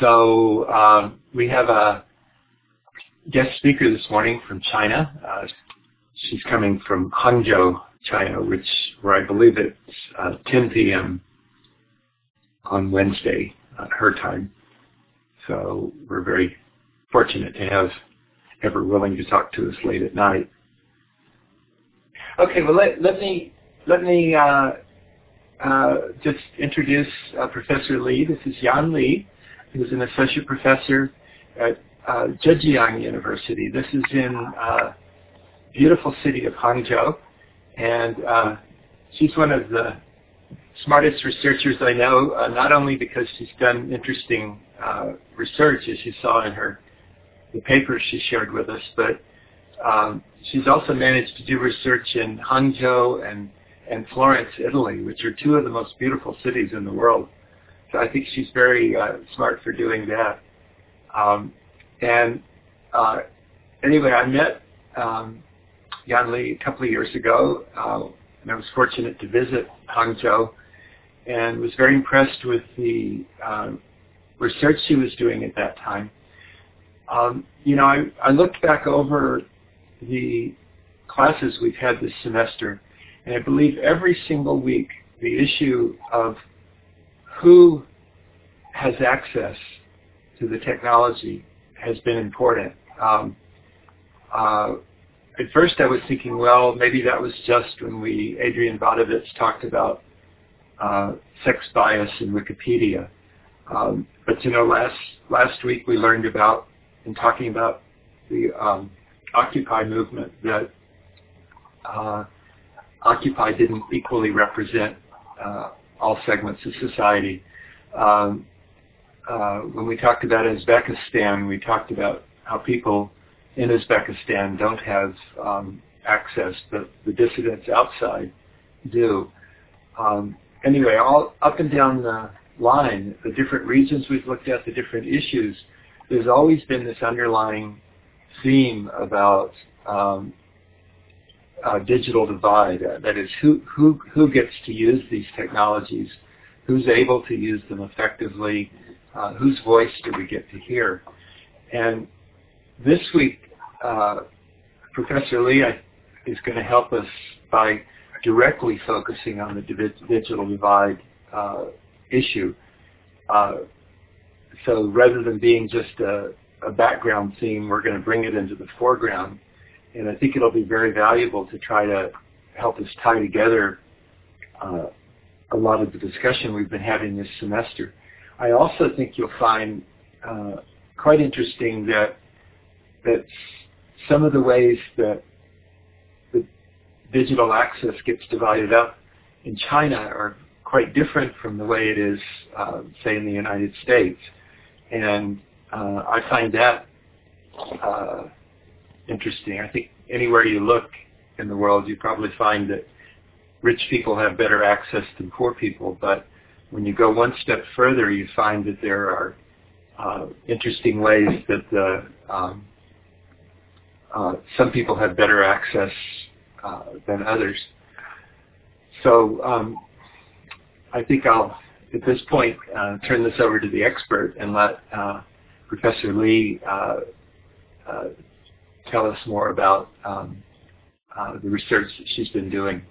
So um, we have a guest speaker this morning from China. Uh, she's coming from Hangzhou, China, which where I believe it's uh, 10 p.m. on Wednesday, uh, her time. So we're very fortunate to have ever willing to talk to us late at night. Okay, well let, let me let me uh, uh, just introduce Professor Li. This is Yan Li, who's an associate professor at uh, Zhejiang University. This is in uh, beautiful city of Hangzhou, and uh, she's one of the smartest researchers I know, uh, not only because she's done interesting uh, research, as you saw in her the papers she shared with us, but um, she's also managed to do research in Hangzhou and, and Florence, Italy, which are two of the most beautiful cities in the world. So I think she's very uh, smart for doing that. Um, and uh, anyway, I met um, Yan Li a couple of years ago, uh, and I was fortunate to visit Hangzhou and was very impressed with the um, research she was doing at that time. Um, you know, I, I looked back over the classes we've had this semester, and I believe every single week the issue of who has access to the technology has been important. Um, uh, at first I was thinking, well, maybe that was just when we, Adrian Vodovitz talked about uh, sex bias in Wikipedia. Um, but you know, last last week we learned about, in talking about the um, Occupy movement, that uh, Occupy didn't equally represent uh, all segments of society. Um, uh, when we talked about Uzbekistan, we talked about how people in Uzbekistan don't have um, access, but the dissidents outside do. Um, anyway, all up and down the line, the different regions we've looked at, the different issues, there's always been this underlying theme about um, digital divide. Uh, that is, who who who gets to use these technologies, who's able to use them effectively, uh, whose voice do we get to hear? And this week, uh, Professor Li is going to help us by directly focusing on the digital divide uh, issue. Uh, so rather than being just a, a background theme, we're going to bring it into the foreground. And I think it'll be very valuable to try to help us tie together uh, a lot of the discussion we've been having this semester. I also think you'll find uh, quite interesting that that some of the ways that the digital access gets divided up in China are quite different from the way it is, uh, say, in the United States. And uh, I find that uh, interesting. I think anywhere you look in the world, you probably find that rich people have better access than poor people, but when you go one step further, you find that there are uh, interesting ways that the, um, uh, some people have better access uh, than others. So um, I think I'll, at this point, uh, turn this over to the expert and let uh, Professor uh, tell us more about um, the research that she's been doing.